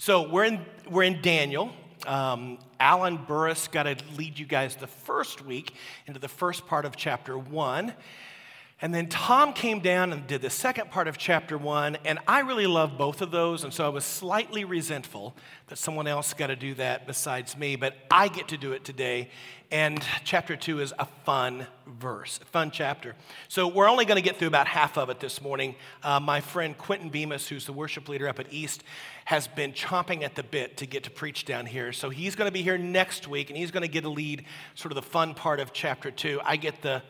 So we're in, we're in Daniel. Um, Alan Burris got to lead you guys the first week into the first part of chapter one. And then Tom came down and did the second part of chapter one, and I really love both of those, and so I was slightly resentful that someone else got to do that besides me, but I get to do it today. And chapter two is a fun verse, a fun chapter. So we're only going to get through about half of it this morning. Uh, my friend Quentin Bemis, who's the worship leader up at East, has been chomping at the bit to get to preach down here. So he's going to be here next week, and he's going to get to lead sort of the fun part of chapter two. I get the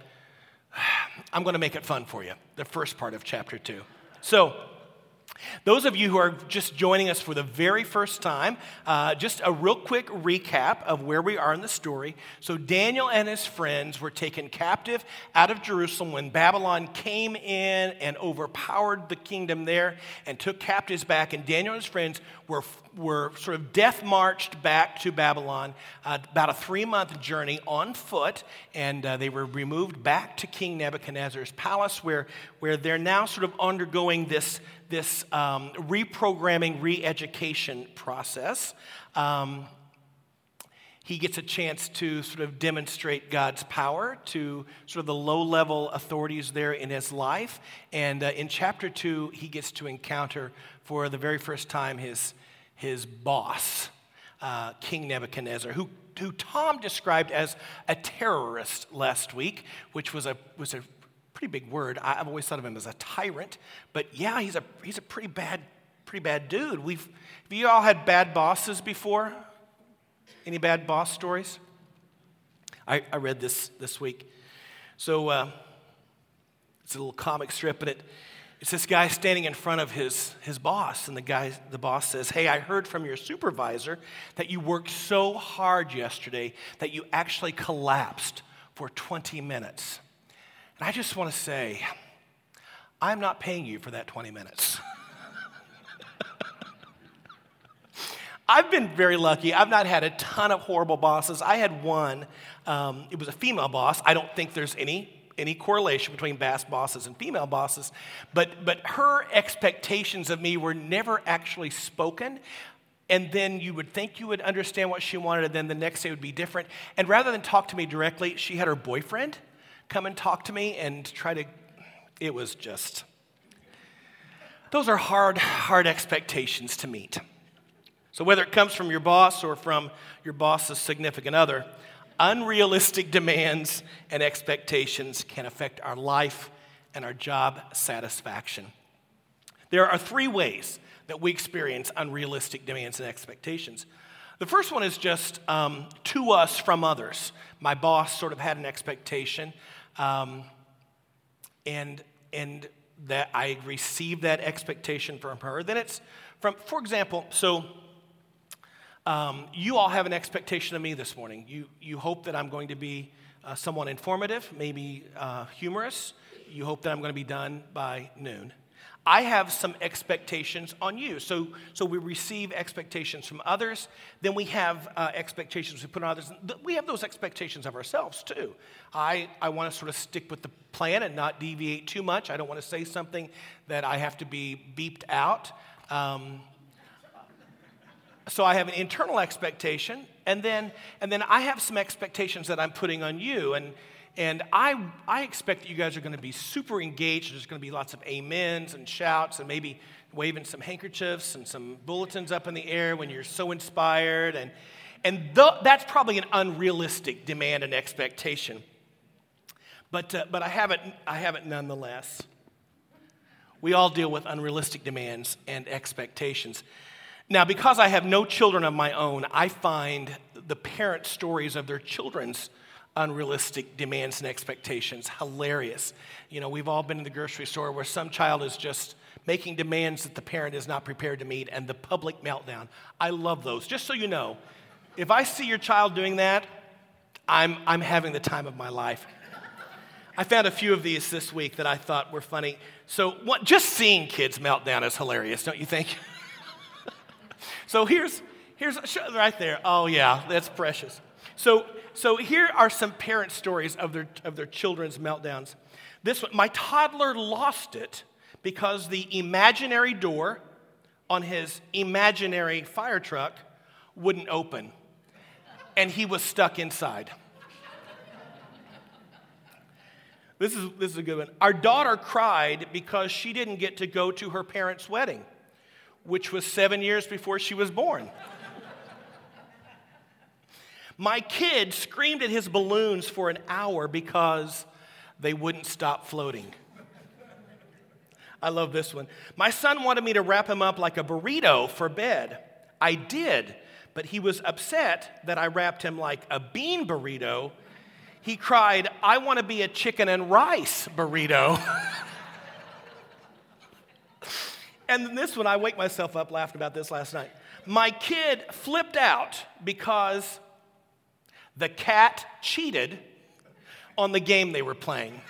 I'm going to make it fun for you, the first part of chapter 2. So, those of you who are just joining us for the very first time, uh, just a real quick recap of where we are in the story. So, Daniel and his friends were taken captive out of Jerusalem when Babylon came in and overpowered the kingdom there and took captives back. And Daniel and his friends were, were sort of death marched back to Babylon, uh, about a three month journey on foot. And uh, they were removed back to King Nebuchadnezzar's palace, where, where they're now sort of undergoing this this um, reprogramming, re education process. Um, he gets a chance to sort of demonstrate God's power to sort of the low level authorities there in his life. And uh, in chapter two, he gets to encounter for the very first time his, his boss, uh, King Nebuchadnezzar, who, who Tom described as a terrorist last week, which was a, was a pretty big word. I've always thought of him as a tyrant, but yeah, he's a, he's a pretty bad, pretty bad dude. We've, have you all had bad bosses before? Any bad boss stories? I, I read this this week. So uh, it's a little comic strip, and it, it's this guy standing in front of his, his boss, and the guy, the boss says, Hey, I heard from your supervisor that you worked so hard yesterday that you actually collapsed for 20 minutes. And I just want to say, I'm not paying you for that 20 minutes. I've been very lucky. I've not had a ton of horrible bosses. I had one, um, it was a female boss. I don't think there's any any correlation between bass bosses and female bosses, but, but her expectations of me were never actually spoken. And then you would think you would understand what she wanted, and then the next day would be different. And rather than talk to me directly, she had her boyfriend come and talk to me and try to, it was just, those are hard, hard expectations to meet. So, whether it comes from your boss or from your boss's significant other, unrealistic demands and expectations can affect our life and our job satisfaction. There are three ways that we experience unrealistic demands and expectations. The first one is just um, to us from others. My boss sort of had an expectation. Um, and, and that I receive that expectation from her. Then it's from, for example, so um, you all have an expectation of me this morning. You, you hope that I'm going to be uh, someone informative, maybe uh, humorous. You hope that I'm going to be done by noon. I have some expectations on you. So, so we receive expectations from others, then we have uh, expectations we put on others. We have those expectations of ourselves too. I, I want to sort of stick with the plan and not deviate too much. I don't want to say something that I have to be beeped out. Um, so I have an internal expectation, and then, and then I have some expectations that I'm putting on you. And, and I, I expect that you guys are going to be super engaged. There's going to be lots of amens and shouts and maybe waving some handkerchiefs and some bulletins up in the air when you're so inspired. And, and th- that's probably an unrealistic demand and expectation. But, uh, but I, have it, I have it nonetheless. We all deal with unrealistic demands and expectations. Now, because I have no children of my own, I find the parent stories of their children's unrealistic demands and expectations. Hilarious. You know, we've all been in the grocery store where some child is just making demands that the parent is not prepared to meet and the public meltdown. I love those. Just so you know, if I see your child doing that, I'm, I'm having the time of my life. I found a few of these this week that I thought were funny. So, what, just seeing kids melt down is hilarious, don't you think? so, here's, here's right there. Oh, yeah, that's precious. So, so here are some parent stories of their, of their children's meltdowns. This one, my toddler lost it because the imaginary door on his imaginary fire truck wouldn't open, and he was stuck inside. This is, this is a good one. Our daughter cried because she didn't get to go to her parents' wedding, which was seven years before she was born. My kid screamed at his balloons for an hour because they wouldn't stop floating. I love this one. My son wanted me to wrap him up like a burrito for bed. I did, but he was upset that I wrapped him like a bean burrito. He cried, I want to be a chicken and rice burrito. and this one, I wake myself up laughing about this last night. My kid flipped out because the cat cheated on the game they were playing.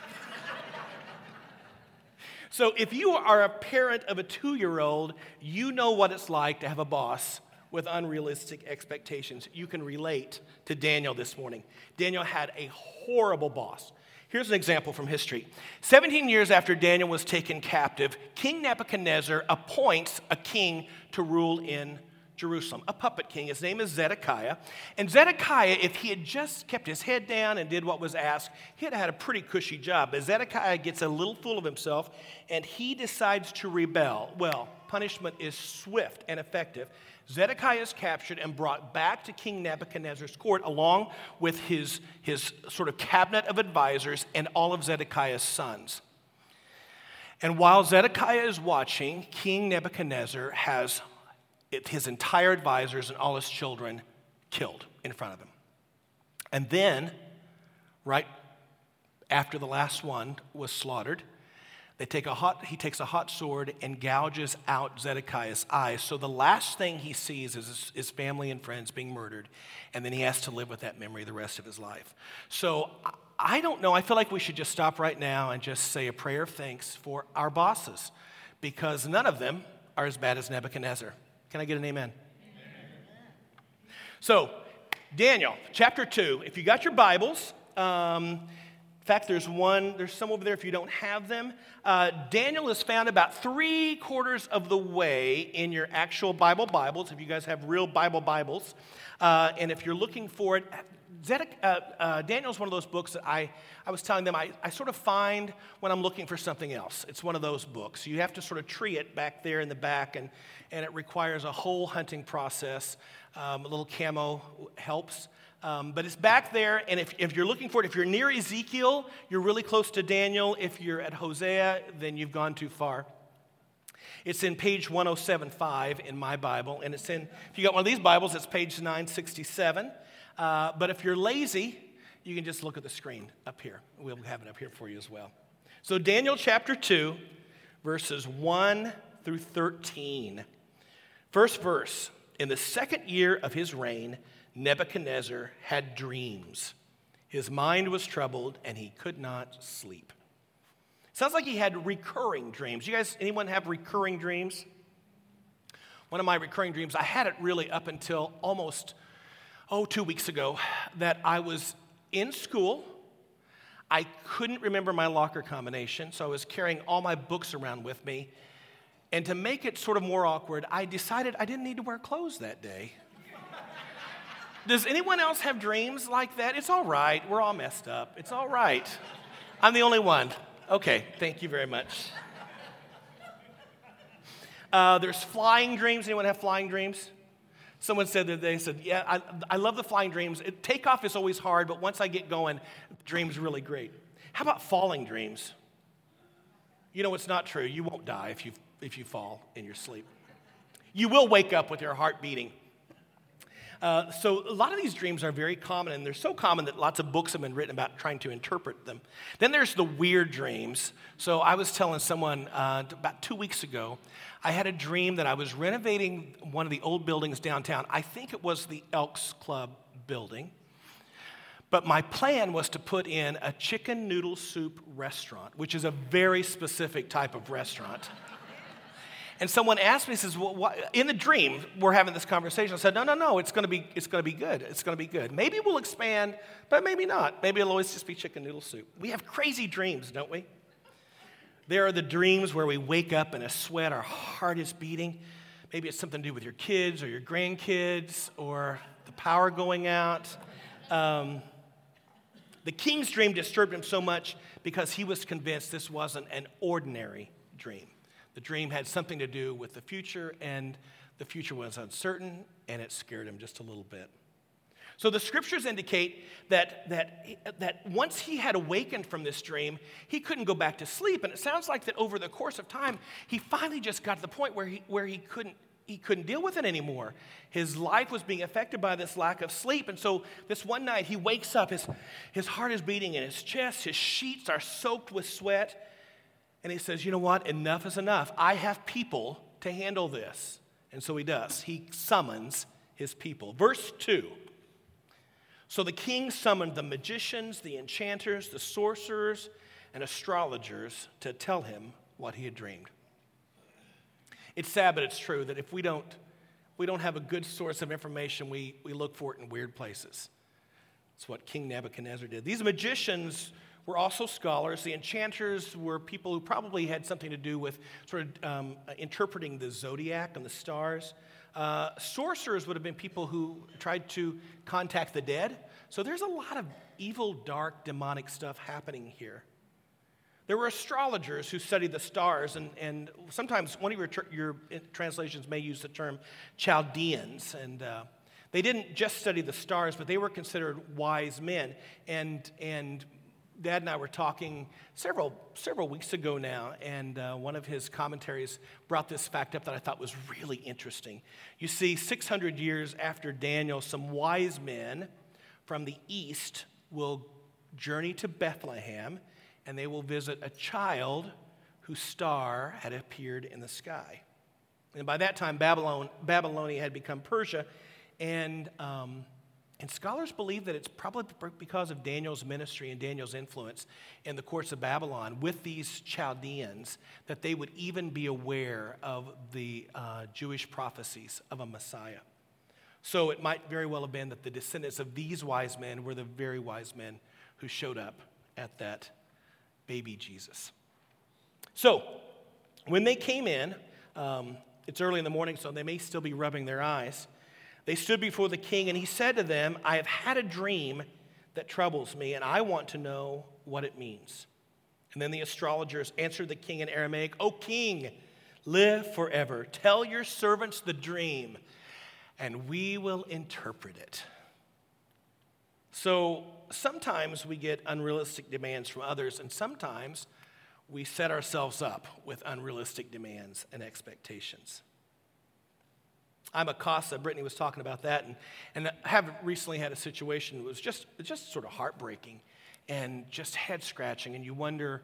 So, if you are a parent of a two year old, you know what it's like to have a boss with unrealistic expectations. You can relate to Daniel this morning. Daniel had a horrible boss. Here's an example from history. 17 years after Daniel was taken captive, King Nebuchadnezzar appoints a king to rule in Jerusalem, a puppet king. His name is Zedekiah. And Zedekiah, if he had just kept his head down and did what was asked, he'd have had a pretty cushy job. But Zedekiah gets a little full of himself and he decides to rebel. Well, punishment is swift and effective. Zedekiah is captured and brought back to King Nebuchadnezzar's court along with his, his sort of cabinet of advisors and all of Zedekiah's sons. And while Zedekiah is watching, King Nebuchadnezzar has his entire advisors and all his children killed in front of him. And then, right after the last one was slaughtered, they take a hot, he takes a hot sword and gouges out Zedekiah's eyes. So the last thing he sees is his, his, family and friends being murdered, and then he has to live with that memory the rest of his life. So I don't know. I feel like we should just stop right now and just say a prayer of thanks for our bosses, because none of them are as bad as Nebuchadnezzar. Can I get an amen? amen. So, Daniel, chapter 2. If you got your Bibles, um, fact, there's one, there's some over there if you don't have them. Uh, Daniel is found about three quarters of the way in your actual Bible Bibles, if you guys have real Bible Bibles. Uh, and if you're looking for it, Zedek, uh, uh, Daniel's one of those books that I, I was telling them I, I sort of find when I'm looking for something else. It's one of those books. You have to sort of tree it back there in the back, and, and it requires a whole hunting process. Um, a little camo helps. Um, but it's back there, and if, if you're looking for it, if you're near Ezekiel, you're really close to Daniel. If you're at Hosea, then you've gone too far. It's in page 1075 in my Bible, and it's in, if you got one of these Bibles, it's page 967. Uh, but if you're lazy, you can just look at the screen up here. We'll have it up here for you as well. So, Daniel chapter 2, verses 1 through 13. First verse In the second year of his reign, Nebuchadnezzar had dreams. His mind was troubled and he could not sleep. Sounds like he had recurring dreams. You guys, anyone have recurring dreams? One of my recurring dreams, I had it really up until almost oh, two weeks ago that I was in school. I couldn't remember my locker combination, so I was carrying all my books around with me. And to make it sort of more awkward, I decided I didn't need to wear clothes that day. Does anyone else have dreams like that? It's all right. We're all messed up. It's all right. I'm the only one. Okay, thank you very much. Uh, there's flying dreams. Anyone have flying dreams? Someone said that they said, Yeah, I, I love the flying dreams. It, takeoff is always hard, but once I get going, dreams really great. How about falling dreams? You know, it's not true. You won't die if you, if you fall in your sleep. You will wake up with your heart beating. Uh, so, a lot of these dreams are very common, and they're so common that lots of books have been written about trying to interpret them. Then there's the weird dreams. So, I was telling someone uh, about two weeks ago, I had a dream that I was renovating one of the old buildings downtown. I think it was the Elks Club building. But my plan was to put in a chicken noodle soup restaurant, which is a very specific type of restaurant. And someone asked me, "He says, well, what? in the dream, we're having this conversation. I said, no, no, no, it's going to be, it's going to be good. It's going to be good. Maybe we'll expand, but maybe not. Maybe it'll always just be chicken noodle soup. We have crazy dreams, don't we? There are the dreams where we wake up in a sweat, our heart is beating. maybe it's something to do with your kids or your grandkids or the power going out. Um, the king's dream disturbed him so much because he was convinced this wasn't an ordinary dream. The dream had something to do with the future, and the future was uncertain, and it scared him just a little bit. So the scriptures indicate that, that, that once he had awakened from this dream, he couldn't go back to sleep. And it sounds like that over the course of time, he finally just got to the point where he, where he, couldn't, he couldn't deal with it anymore. His life was being affected by this lack of sleep. And so this one night, he wakes up, his, his heart is beating in his chest, his sheets are soaked with sweat. And he says, You know what? Enough is enough. I have people to handle this. And so he does. He summons his people. Verse 2. So the king summoned the magicians, the enchanters, the sorcerers, and astrologers to tell him what he had dreamed. It's sad, but it's true that if we don't, we don't have a good source of information, we, we look for it in weird places. That's what King Nebuchadnezzar did. These magicians were also scholars. The enchanters were people who probably had something to do with sort of um, interpreting the zodiac and the stars. Uh, sorcerers would have been people who tried to contact the dead. So there's a lot of evil, dark, demonic stuff happening here. There were astrologers who studied the stars, and, and sometimes one of your, your translations may use the term Chaldeans. And uh, they didn't just study the stars, but they were considered wise men. And, and Dad and I were talking several, several weeks ago now, and uh, one of his commentaries brought this fact up that I thought was really interesting. You see, 600 years after Daniel, some wise men from the east will journey to Bethlehem, and they will visit a child whose star had appeared in the sky. And by that time, Babylon, Babylonia had become Persia, and um, and scholars believe that it's probably because of Daniel's ministry and Daniel's influence in the courts of Babylon with these Chaldeans that they would even be aware of the uh, Jewish prophecies of a Messiah. So it might very well have been that the descendants of these wise men were the very wise men who showed up at that baby Jesus. So when they came in, um, it's early in the morning, so they may still be rubbing their eyes. They stood before the king, and he said to them, I have had a dream that troubles me, and I want to know what it means. And then the astrologers answered the king in Aramaic, O king, live forever. Tell your servants the dream, and we will interpret it. So sometimes we get unrealistic demands from others, and sometimes we set ourselves up with unrealistic demands and expectations. I'm a CASA. Brittany was talking about that, and, and I have recently had a situation that was just, just sort of heartbreaking and just head scratching, and you wonder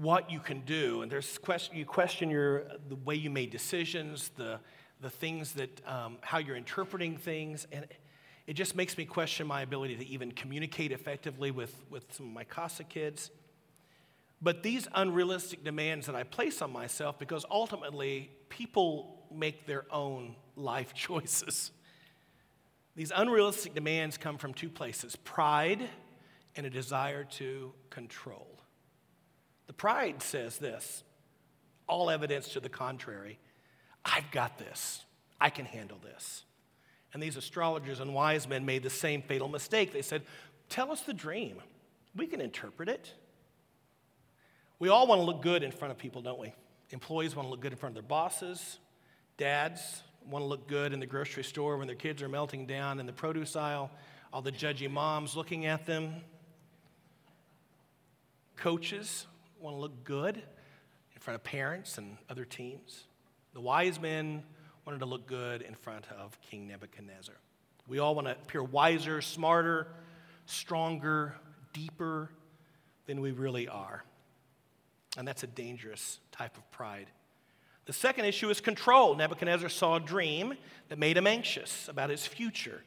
what you can do. And there's question, you question your, the way you made decisions, the, the things that, um, how you're interpreting things, and it just makes me question my ability to even communicate effectively with, with some of my CASA kids. But these unrealistic demands that I place on myself, because ultimately people make their own life choices. These unrealistic demands come from two places pride and a desire to control. The pride says this all evidence to the contrary I've got this, I can handle this. And these astrologers and wise men made the same fatal mistake. They said, Tell us the dream, we can interpret it. We all want to look good in front of people, don't we? Employees want to look good in front of their bosses. Dads want to look good in the grocery store when their kids are melting down in the produce aisle, all the judgy moms looking at them. Coaches want to look good in front of parents and other teams. The wise men wanted to look good in front of King Nebuchadnezzar. We all want to appear wiser, smarter, stronger, deeper than we really are. And that's a dangerous type of pride. The second issue is control. Nebuchadnezzar saw a dream that made him anxious about his future.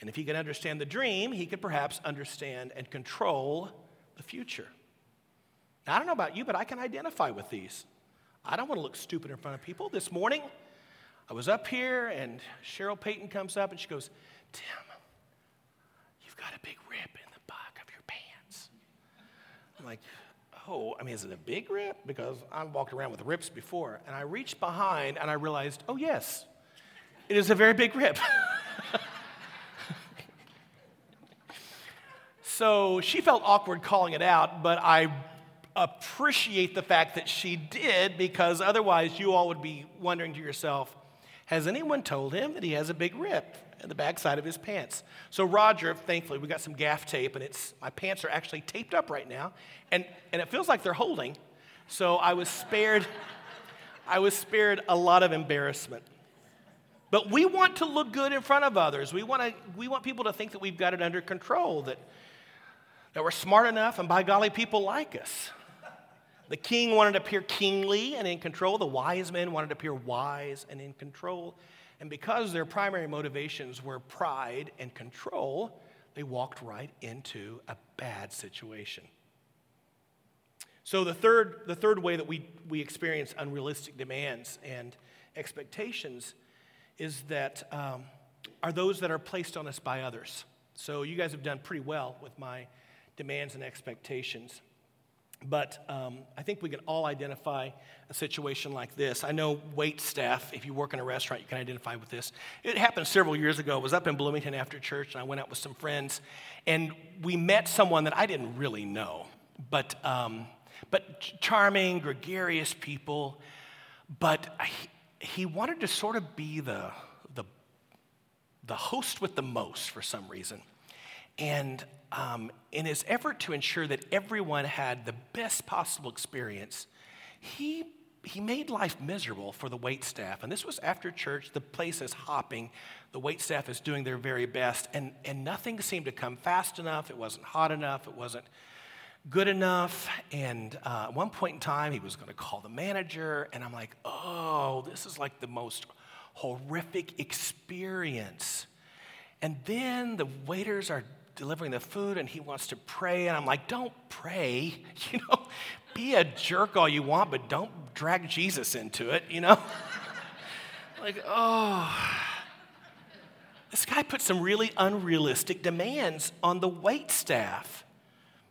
And if he could understand the dream, he could perhaps understand and control the future. Now, I don't know about you, but I can identify with these. I don't want to look stupid in front of people. This morning, I was up here, and Cheryl Payton comes up and she goes, Tim, you've got a big rip in the back of your pants. I'm like, oh, I mean, is it a big rip? Because I walked around with rips before. And I reached behind and I realized, oh, yes, it is a very big rip. so she felt awkward calling it out, but I appreciate the fact that she did because otherwise you all would be wondering to yourself, has anyone told him that he has a big rip in the backside of his pants? So Roger, thankfully, we got some gaff tape, and it's my pants are actually taped up right now, and, and it feels like they're holding. So I was spared, I was spared a lot of embarrassment. But we want to look good in front of others. We want, to, we want people to think that we've got it under control, that, that we're smart enough, and by golly, people like us. The king wanted to appear kingly and in control. The wise men wanted to appear wise and in control. And because their primary motivations were pride and control, they walked right into a bad situation. So, the third, the third way that we, we experience unrealistic demands and expectations is that um, are those that are placed on us by others. So, you guys have done pretty well with my demands and expectations. But um, I think we can all identify a situation like this. I know wait staff, if you work in a restaurant, you can identify with this. It happened several years ago. I was up in Bloomington after church, and I went out with some friends, and we met someone that I didn't really know, but, um, but charming, gregarious people. But he wanted to sort of be the, the, the host with the most for some reason. And um, in his effort to ensure that everyone had the best possible experience, he, he made life miserable for the wait staff. And this was after church. The place is hopping. The wait staff is doing their very best. And, and nothing seemed to come fast enough. It wasn't hot enough. It wasn't good enough. And uh, at one point in time, he was going to call the manager. And I'm like, oh, this is like the most horrific experience. And then the waiters are delivering the food and he wants to pray. And I'm like, don't pray. You know, be a jerk all you want, but don't drag Jesus into it, you know? like, oh. This guy put some really unrealistic demands on the wait staff.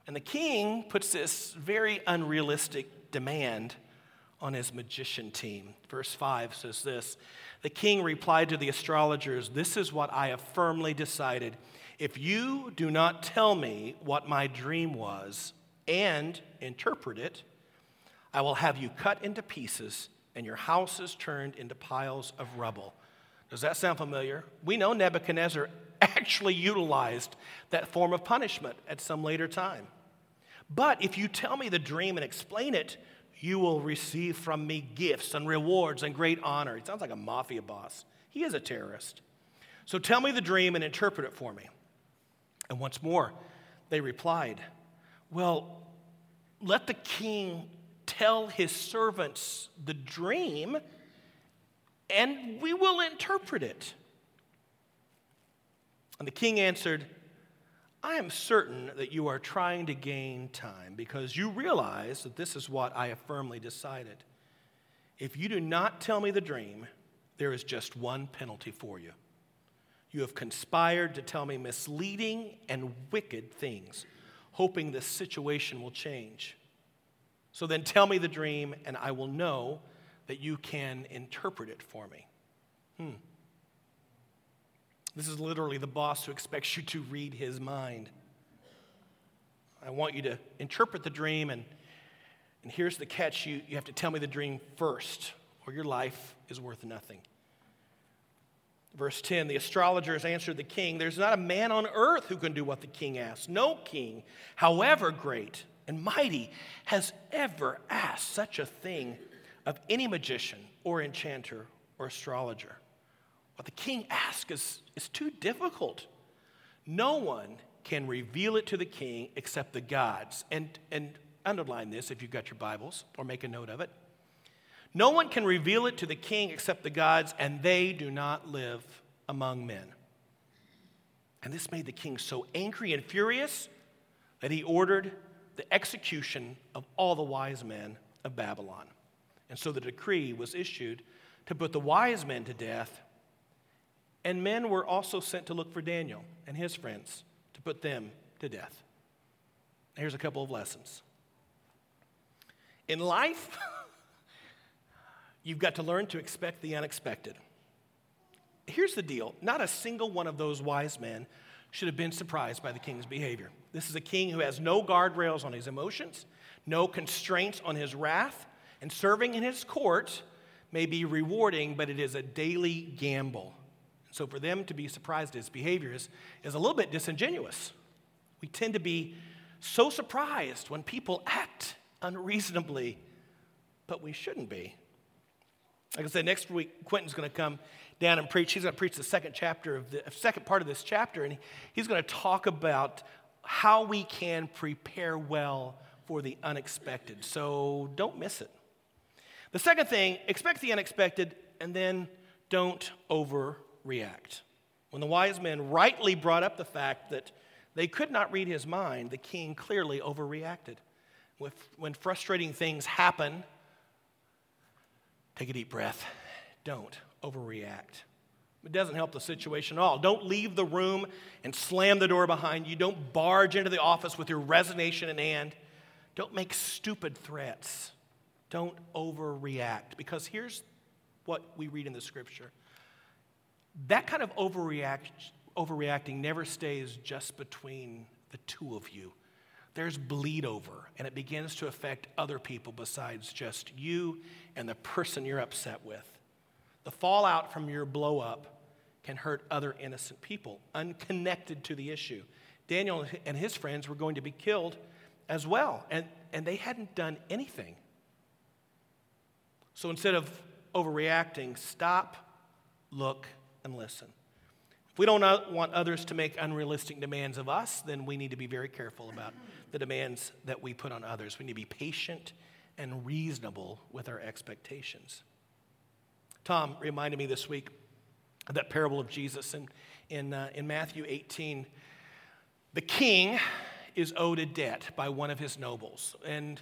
And the king puts this very unrealistic demand on his magician team. Verse 5 says this The king replied to the astrologers, This is what I have firmly decided. If you do not tell me what my dream was and interpret it, I will have you cut into pieces and your houses turned into piles of rubble. Does that sound familiar? We know Nebuchadnezzar actually utilized that form of punishment at some later time. But if you tell me the dream and explain it, you will receive from me gifts and rewards and great honor. He sounds like a mafia boss. He is a terrorist. So tell me the dream and interpret it for me. And once more, they replied, Well, let the king tell his servants the dream, and we will interpret it. And the king answered, I am certain that you are trying to gain time because you realize that this is what I have firmly decided. If you do not tell me the dream, there is just one penalty for you. You have conspired to tell me misleading and wicked things, hoping this situation will change. So then tell me the dream, and I will know that you can interpret it for me. Hmm. This is literally the boss who expects you to read his mind. I want you to interpret the dream, and, and here's the catch you, you have to tell me the dream first, or your life is worth nothing. Verse 10 The astrologers answered the king, There's not a man on earth who can do what the king asks. No king, however great and mighty, has ever asked such a thing of any magician or enchanter or astrologer. What the king asks is, is too difficult. No one can reveal it to the king except the gods. And, and underline this if you've got your Bibles or make a note of it. No one can reveal it to the king except the gods, and they do not live among men. And this made the king so angry and furious that he ordered the execution of all the wise men of Babylon. And so the decree was issued to put the wise men to death, and men were also sent to look for Daniel and his friends to put them to death. Here's a couple of lessons. In life, you've got to learn to expect the unexpected. Here's the deal not a single one of those wise men should have been surprised by the king's behavior. This is a king who has no guardrails on his emotions, no constraints on his wrath, and serving in his court may be rewarding, but it is a daily gamble. So for them to be surprised at his behavior is, is a little bit disingenuous. We tend to be so surprised when people act unreasonably, but we shouldn't be. Like I said, next week, Quentin's going to come down and preach. He's going to preach the second chapter of the second part of this chapter, and he's going to talk about how we can prepare well for the unexpected. So don't miss it. The second thing, expect the unexpected, and then don't overreact. When the wise men rightly brought up the fact that they could not read his mind, the king clearly overreacted. When frustrating things happen, take a deep breath. Don't overreact. It doesn't help the situation at all. Don't leave the room and slam the door behind you. Don't barge into the office with your resignation in hand. Don't make stupid threats. Don't overreact. Because here's what we read in the scripture that kind of overreact, overreacting never stays just between the two of you. There's bleed over, and it begins to affect other people besides just you and the person you're upset with. The fallout from your blow up can hurt other innocent people, unconnected to the issue. Daniel and his friends were going to be killed as well, and, and they hadn't done anything. So instead of overreacting, stop, look, and listen. If we don't want others to make unrealistic demands of us, then we need to be very careful about the demands that we put on others. We need to be patient and reasonable with our expectations. Tom reminded me this week of that parable of Jesus in, in, uh, in Matthew 18. The king is owed a debt by one of his nobles. And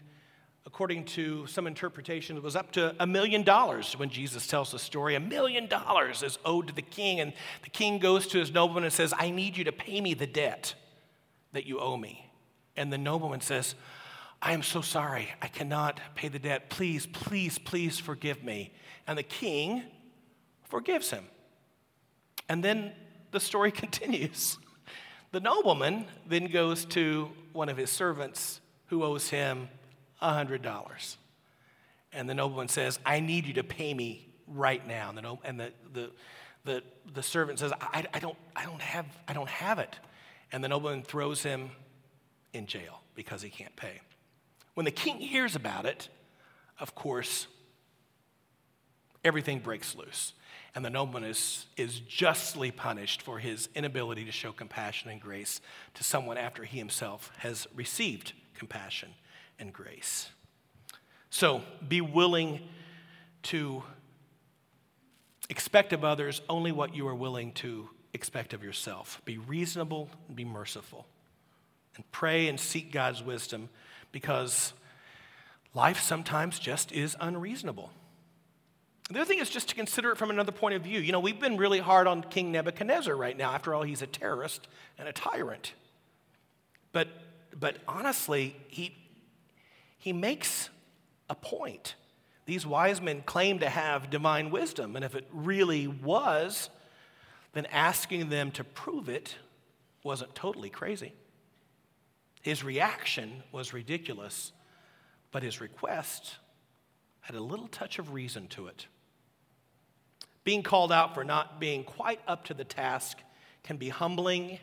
according to some interpretation, it was up to a million dollars when Jesus tells the story. A million dollars is owed to the king. And the king goes to his nobleman and says, I need you to pay me the debt that you owe me. And the nobleman says, I am so sorry. I cannot pay the debt. Please, please, please forgive me. And the king forgives him. And then the story continues. The nobleman then goes to one of his servants who owes him $100. And the nobleman says, I need you to pay me right now. And the, and the, the, the, the servant says, I, I, don't, I, don't have, I don't have it. And the nobleman throws him in jail because he can't pay. When the king hears about it, of course, everything breaks loose. And the nobleman is, is justly punished for his inability to show compassion and grace to someone after he himself has received compassion and grace. So be willing to expect of others only what you are willing to expect of yourself. Be reasonable and be merciful. And pray and seek God's wisdom because life sometimes just is unreasonable. The other thing is just to consider it from another point of view. You know, we've been really hard on King Nebuchadnezzar right now. After all, he's a terrorist and a tyrant. But, but honestly, he, he makes a point. These wise men claim to have divine wisdom, and if it really was, then asking them to prove it wasn't totally crazy. His reaction was ridiculous, but his request had a little touch of reason to it. Being called out for not being quite up to the task can be humbling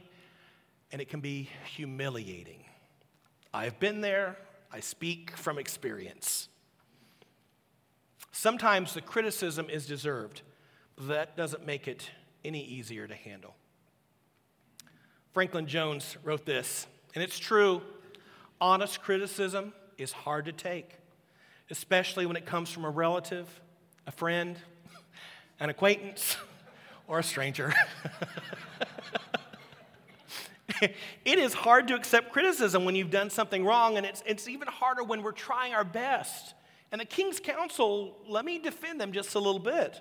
and it can be humiliating. I've been there, I speak from experience. Sometimes the criticism is deserved, but that doesn't make it any easier to handle. Franklin Jones wrote this, and it's true honest criticism is hard to take, especially when it comes from a relative, a friend, an acquaintance, or a stranger. it is hard to accept criticism when you've done something wrong, and it's, it's even harder when we're trying our best. And the King's Council, let me defend them just a little bit.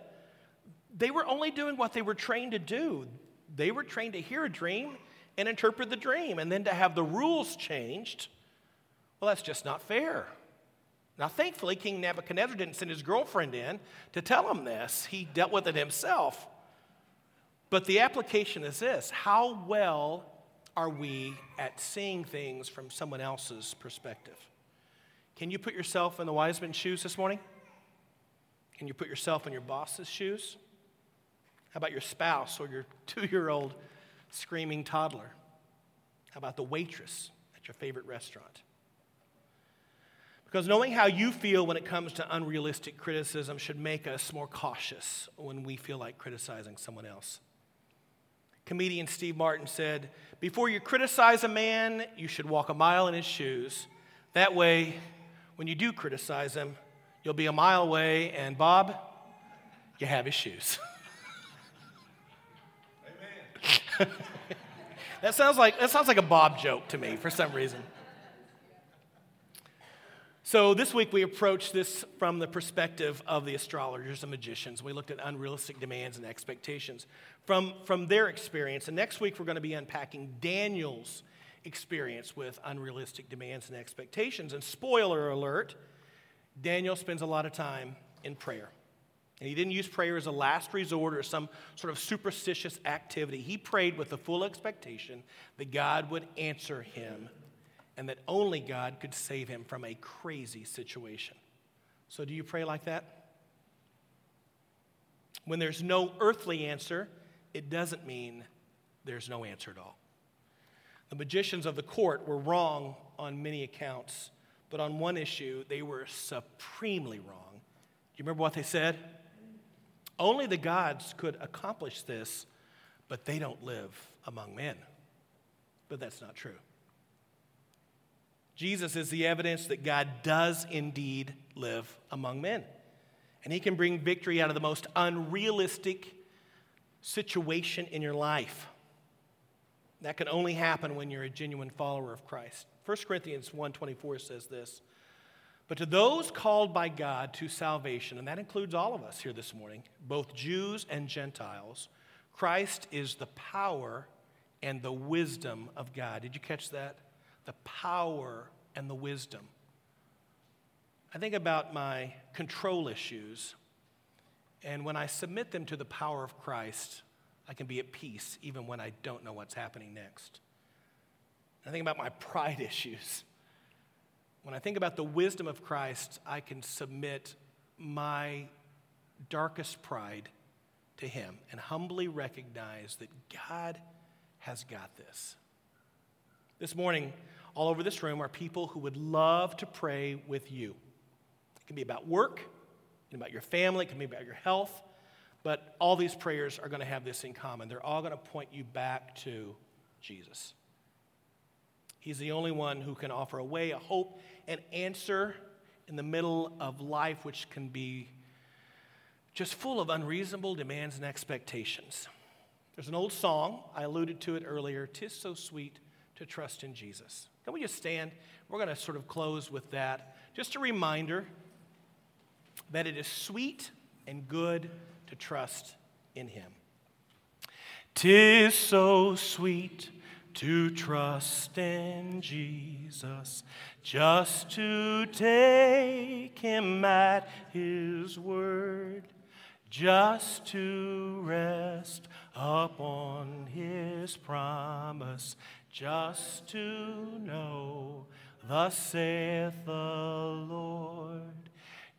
They were only doing what they were trained to do. They were trained to hear a dream and interpret the dream, and then to have the rules changed, well, that's just not fair. Now, thankfully, King Nebuchadnezzar didn't send his girlfriend in to tell him this, he dealt with it himself. But the application is this how well are we at seeing things from someone else's perspective? Can you put yourself in the wise man's shoes this morning? Can you put yourself in your boss's shoes? How about your spouse or your two year old screaming toddler? How about the waitress at your favorite restaurant? Because knowing how you feel when it comes to unrealistic criticism should make us more cautious when we feel like criticizing someone else. Comedian Steve Martin said, Before you criticize a man, you should walk a mile in his shoes. That way, when you do criticize him, you'll be a mile away, and Bob, you have his shoes. Amen. that, sounds like, that sounds like a Bob joke to me for some reason. So, this week we approached this from the perspective of the astrologers and magicians. We looked at unrealistic demands and expectations from, from their experience. And next week we're going to be unpacking Daniel's experience with unrealistic demands and expectations. And spoiler alert, Daniel spends a lot of time in prayer. And he didn't use prayer as a last resort or some sort of superstitious activity. He prayed with the full expectation that God would answer him and that only God could save him from a crazy situation. So, do you pray like that? When there's no earthly answer, it doesn't mean there's no answer at all. The magicians of the court were wrong on many accounts, but on one issue, they were supremely wrong. Do you remember what they said? Only the gods could accomplish this, but they don't live among men. But that's not true. Jesus is the evidence that God does indeed live among men. And he can bring victory out of the most unrealistic situation in your life. That can only happen when you're a genuine follower of Christ. 1 Corinthians 1:24 says this. But to those called by God to salvation, and that includes all of us here this morning, both Jews and Gentiles, Christ is the power and the wisdom of God. Did you catch that? The power and the wisdom. I think about my control issues, and when I submit them to the power of Christ, I can be at peace even when I don't know what's happening next. I think about my pride issues. When I think about the wisdom of Christ, I can submit my darkest pride to Him and humbly recognize that God has got this. This morning, all over this room are people who would love to pray with you. It can be about work, it can be about your family, it can be about your health, but all these prayers are going to have this in common. They're all going to point you back to Jesus. He's the only one who can offer a way, a hope, an answer in the middle of life, which can be just full of unreasonable demands and expectations. There's an old song, I alluded to it earlier, Tis So Sweet to Trust in Jesus. Can we just stand? We're going to sort of close with that. Just a reminder that it is sweet and good to trust in Him. Tis so sweet to trust in Jesus, just to take Him at His word, just to rest upon His promise just to know, thus saith the Lord.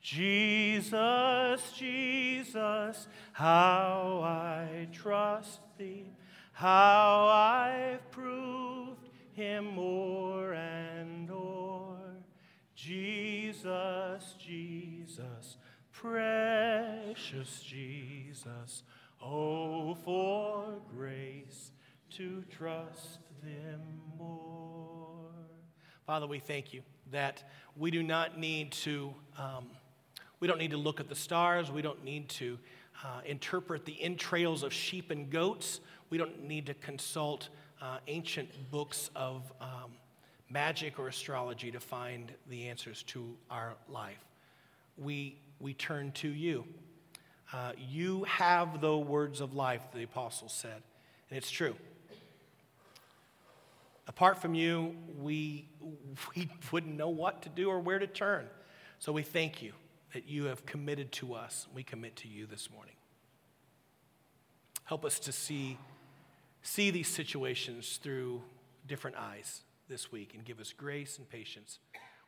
Jesus, Jesus, how I trust thee, how I've proved him more and more. Jesus, Jesus, precious Jesus, oh, for grace to trust them more. Father, we thank you that we do not need to, um, we don't need to look at the stars. We don't need to uh, interpret the entrails of sheep and goats. We don't need to consult uh, ancient books of um, magic or astrology to find the answers to our life. We, we turn to you. Uh, you have the words of life, the apostles said. And it's true. Apart from you, we, we wouldn't know what to do or where to turn. So we thank you that you have committed to us. We commit to you this morning. Help us to see, see these situations through different eyes this week and give us grace and patience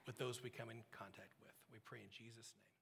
with those we come in contact with. We pray in Jesus' name.